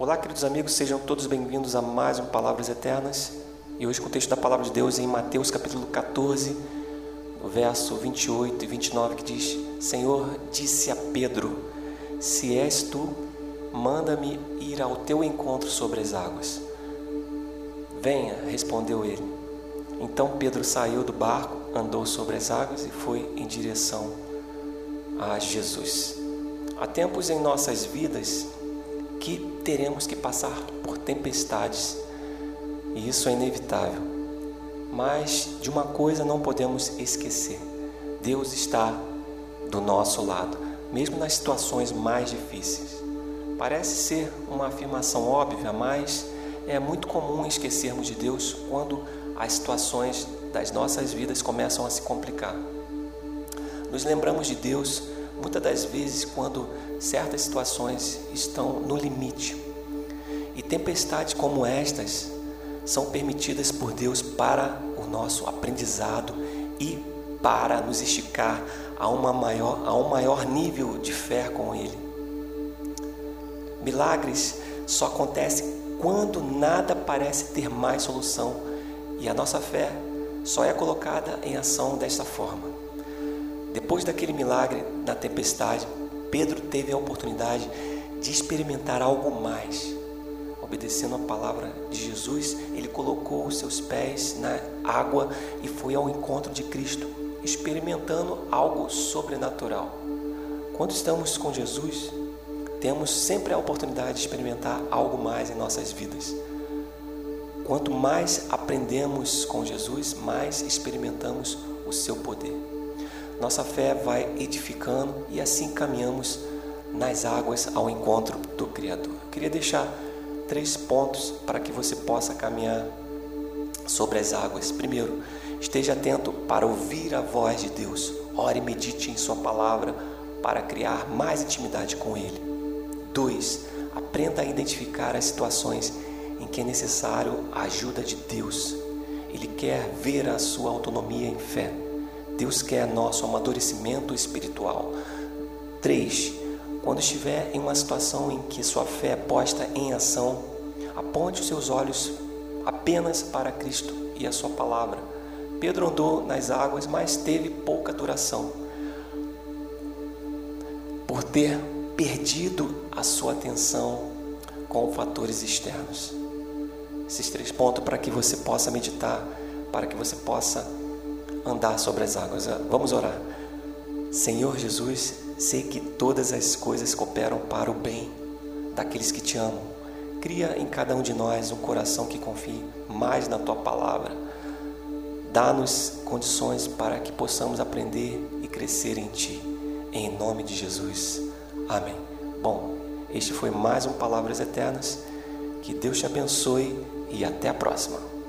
Olá, queridos amigos, sejam todos bem-vindos a mais um Palavras Eternas. E hoje com o texto da palavra de Deus em Mateus capítulo 14, no verso 28 e 29, que diz: Senhor disse a Pedro: Se és tu, manda-me ir ao teu encontro sobre as águas. Venha, respondeu ele. Então Pedro saiu do barco, andou sobre as águas e foi em direção a Jesus. Há tempos em nossas vidas que teremos que passar por tempestades, e isso é inevitável. Mas de uma coisa não podemos esquecer: Deus está do nosso lado, mesmo nas situações mais difíceis. Parece ser uma afirmação óbvia, mas é muito comum esquecermos de Deus quando as situações das nossas vidas começam a se complicar. Nos lembramos de Deus muitas das vezes quando certas situações estão no limite. E tempestades como estas são permitidas por Deus para o nosso aprendizado e para nos esticar a, uma maior, a um maior nível de fé com Ele. Milagres só acontecem quando nada parece ter mais solução e a nossa fé só é colocada em ação desta forma. Depois daquele milagre na tempestade, Pedro teve a oportunidade de experimentar algo mais. Obedecendo a palavra de Jesus, ele colocou os seus pés na água e foi ao encontro de Cristo, experimentando algo sobrenatural. Quando estamos com Jesus, temos sempre a oportunidade de experimentar algo mais em nossas vidas. Quanto mais aprendemos com Jesus, mais experimentamos o seu poder nossa fé vai edificando e assim caminhamos nas águas ao encontro do Criador. Eu queria deixar três pontos para que você possa caminhar sobre as águas. Primeiro, esteja atento para ouvir a voz de Deus. Ore e medite em Sua palavra para criar mais intimidade com Ele. Dois, aprenda a identificar as situações em que é necessário a ajuda de Deus. Ele quer ver a sua autonomia em fé. Deus quer nosso amadurecimento espiritual. 3. Quando estiver em uma situação em que sua fé é posta em ação, aponte os seus olhos apenas para Cristo e a sua palavra. Pedro andou nas águas, mas teve pouca duração, por ter perdido a sua atenção com fatores externos. Esses três pontos para que você possa meditar, para que você possa andar sobre as águas. Vamos orar. Senhor Jesus, sei que todas as coisas cooperam para o bem daqueles que te amam. Cria em cada um de nós um coração que confie mais na tua palavra. Dá-nos condições para que possamos aprender e crescer em ti. Em nome de Jesus. Amém. Bom, este foi mais um Palavras Eternas. Que Deus te abençoe e até a próxima.